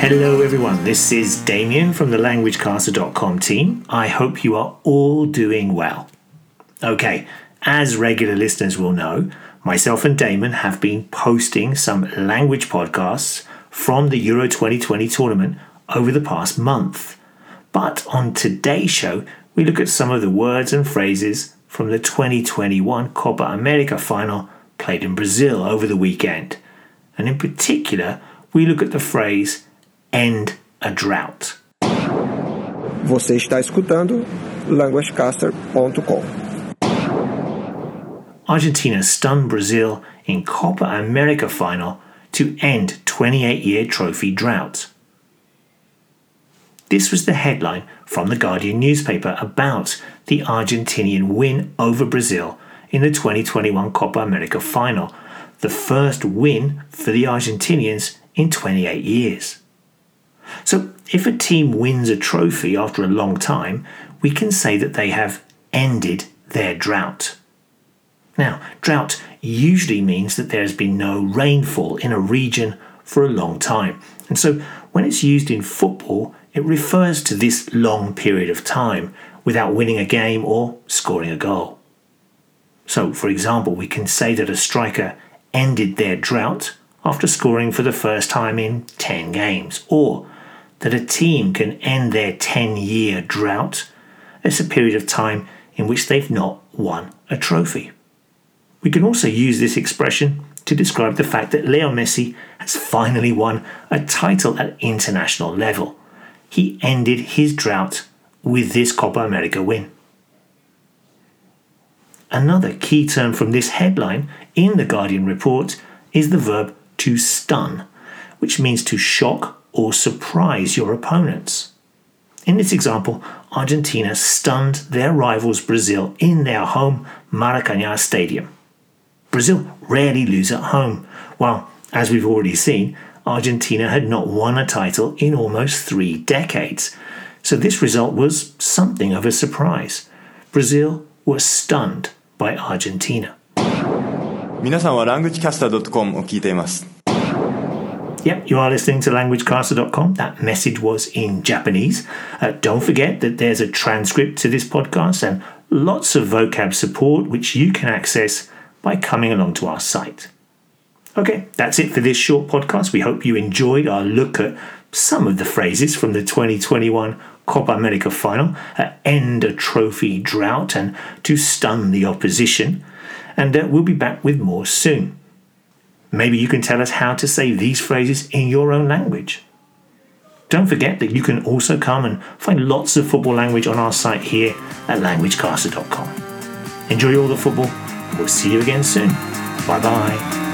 Hello, everyone. This is Damien from the LanguageCaster.com team. I hope you are all doing well. Okay, as regular listeners will know, myself and Damon have been posting some language podcasts from the Euro 2020 tournament over the past month. But on today's show, we look at some of the words and phrases from the 2021 Copa America final played in Brazil over the weekend. And in particular, we look at the phrase end a drought. Você está escutando languagecaster.com. Argentina stunned Brazil in Copa America final to end 28 year trophy drought. This was the headline from the Guardian newspaper about the Argentinian win over Brazil in the 2021 Copa America final, the first win for the Argentinians in 28 years. So, if a team wins a trophy after a long time, we can say that they have ended their drought. Now, drought usually means that there has been no rainfall in a region for a long time. And so, when it's used in football, it refers to this long period of time without winning a game or scoring a goal. So, for example, we can say that a striker ended their drought after scoring for the first time in 10 games, or that a team can end their 10 year drought as a period of time in which they've not won a trophy. We can also use this expression to describe the fact that Leo Messi has finally won a title at international level he ended his drought with this Copa America win. Another key term from this headline in the Guardian report is the verb to stun, which means to shock or surprise your opponents. In this example, Argentina stunned their rivals Brazil in their home Maracanã Stadium. Brazil rarely lose at home, while, as we've already seen, Argentina had not won a title in almost three decades. So this result was something of a surprise. Brazil was stunned by Argentina. 皆さんは languagecaster.com を聞いています。 Yep, you are listening to languagecaster.com. That message was in Japanese. Uh, don't forget that there's a transcript to this podcast and lots of vocab support which you can access by coming along to our site. Okay, that's it for this short podcast. We hope you enjoyed our look at some of the phrases from the 2021 Copa America final, uh, end a trophy drought and to stun the opposition. And uh, we'll be back with more soon. Maybe you can tell us how to say these phrases in your own language. Don't forget that you can also come and find lots of football language on our site here at languagecaster.com. Enjoy all the football. We'll see you again soon. Bye bye.